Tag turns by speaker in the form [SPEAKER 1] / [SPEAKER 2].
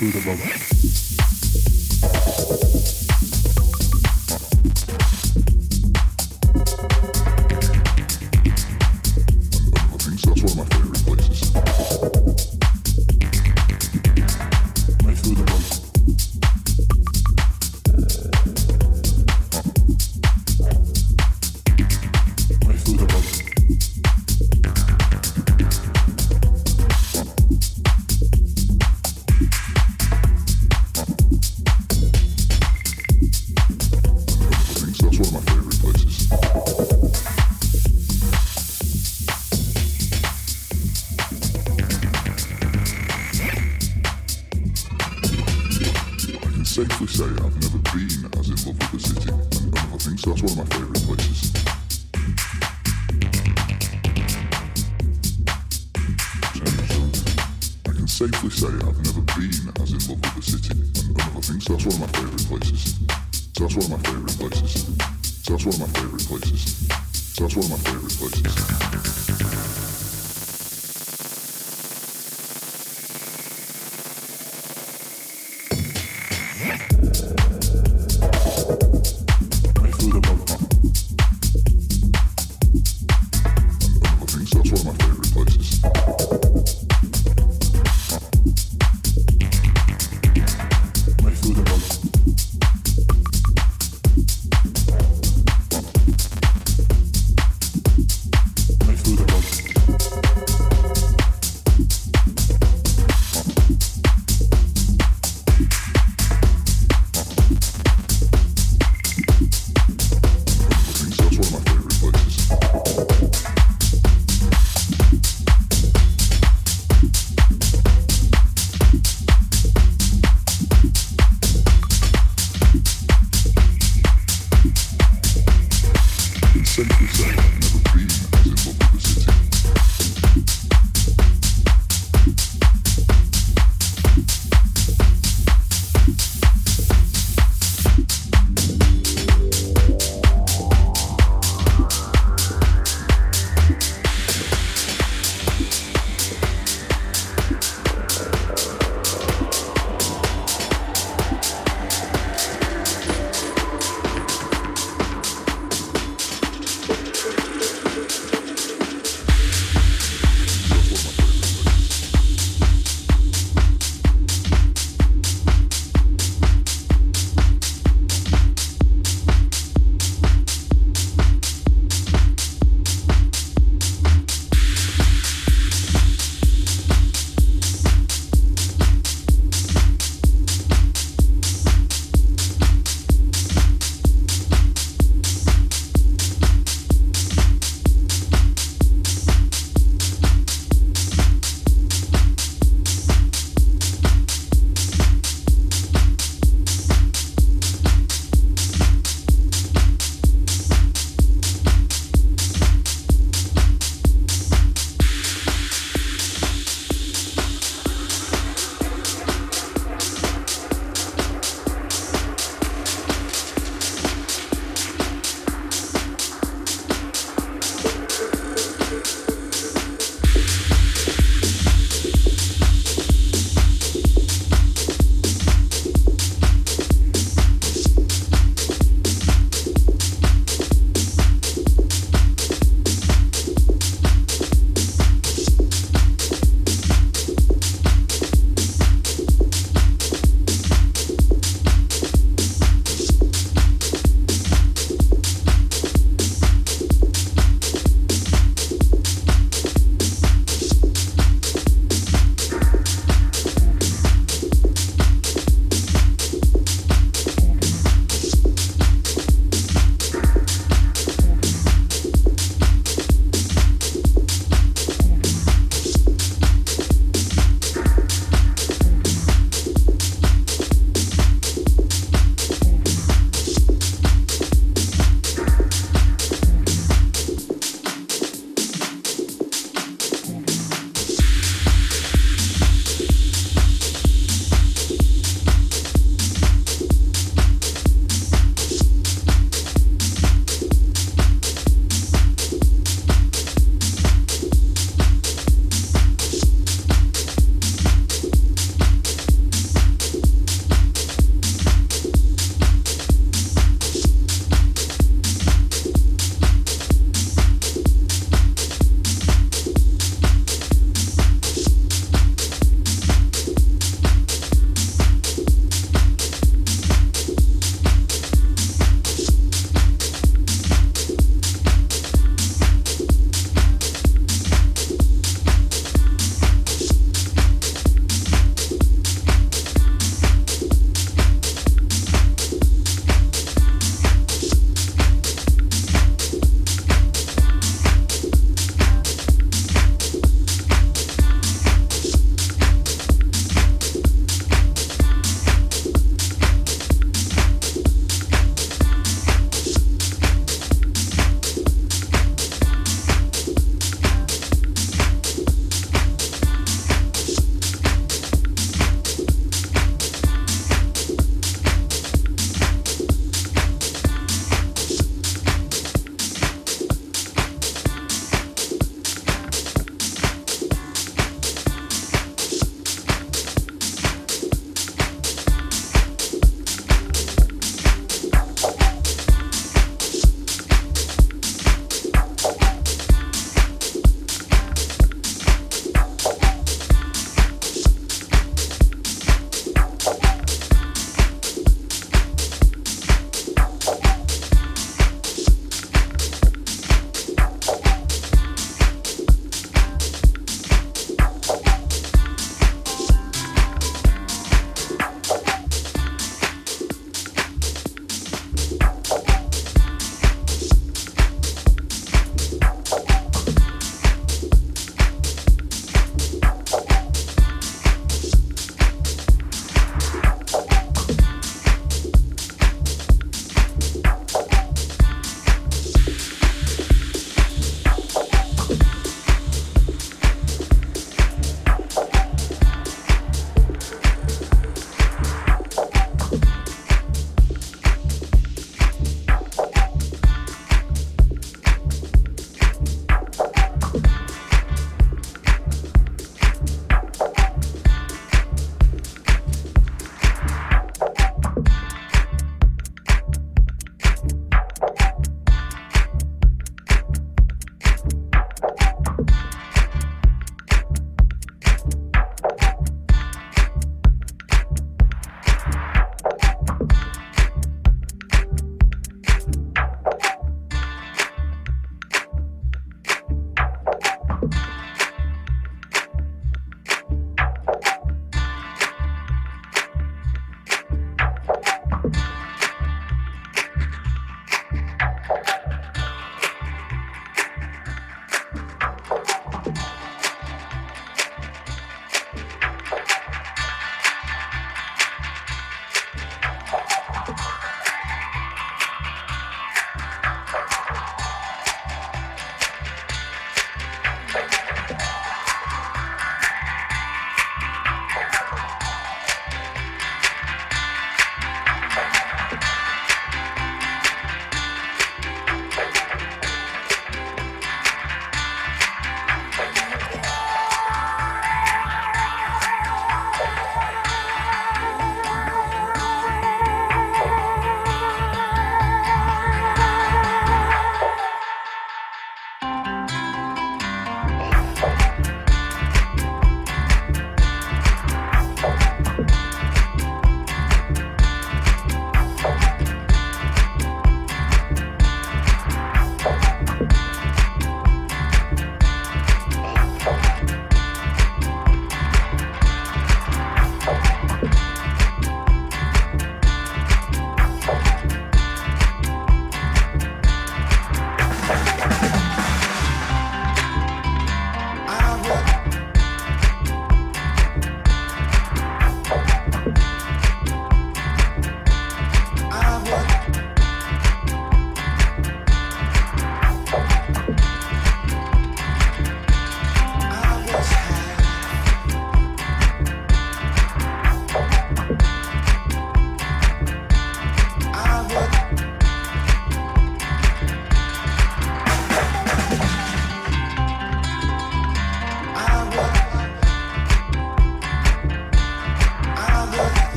[SPEAKER 1] through the.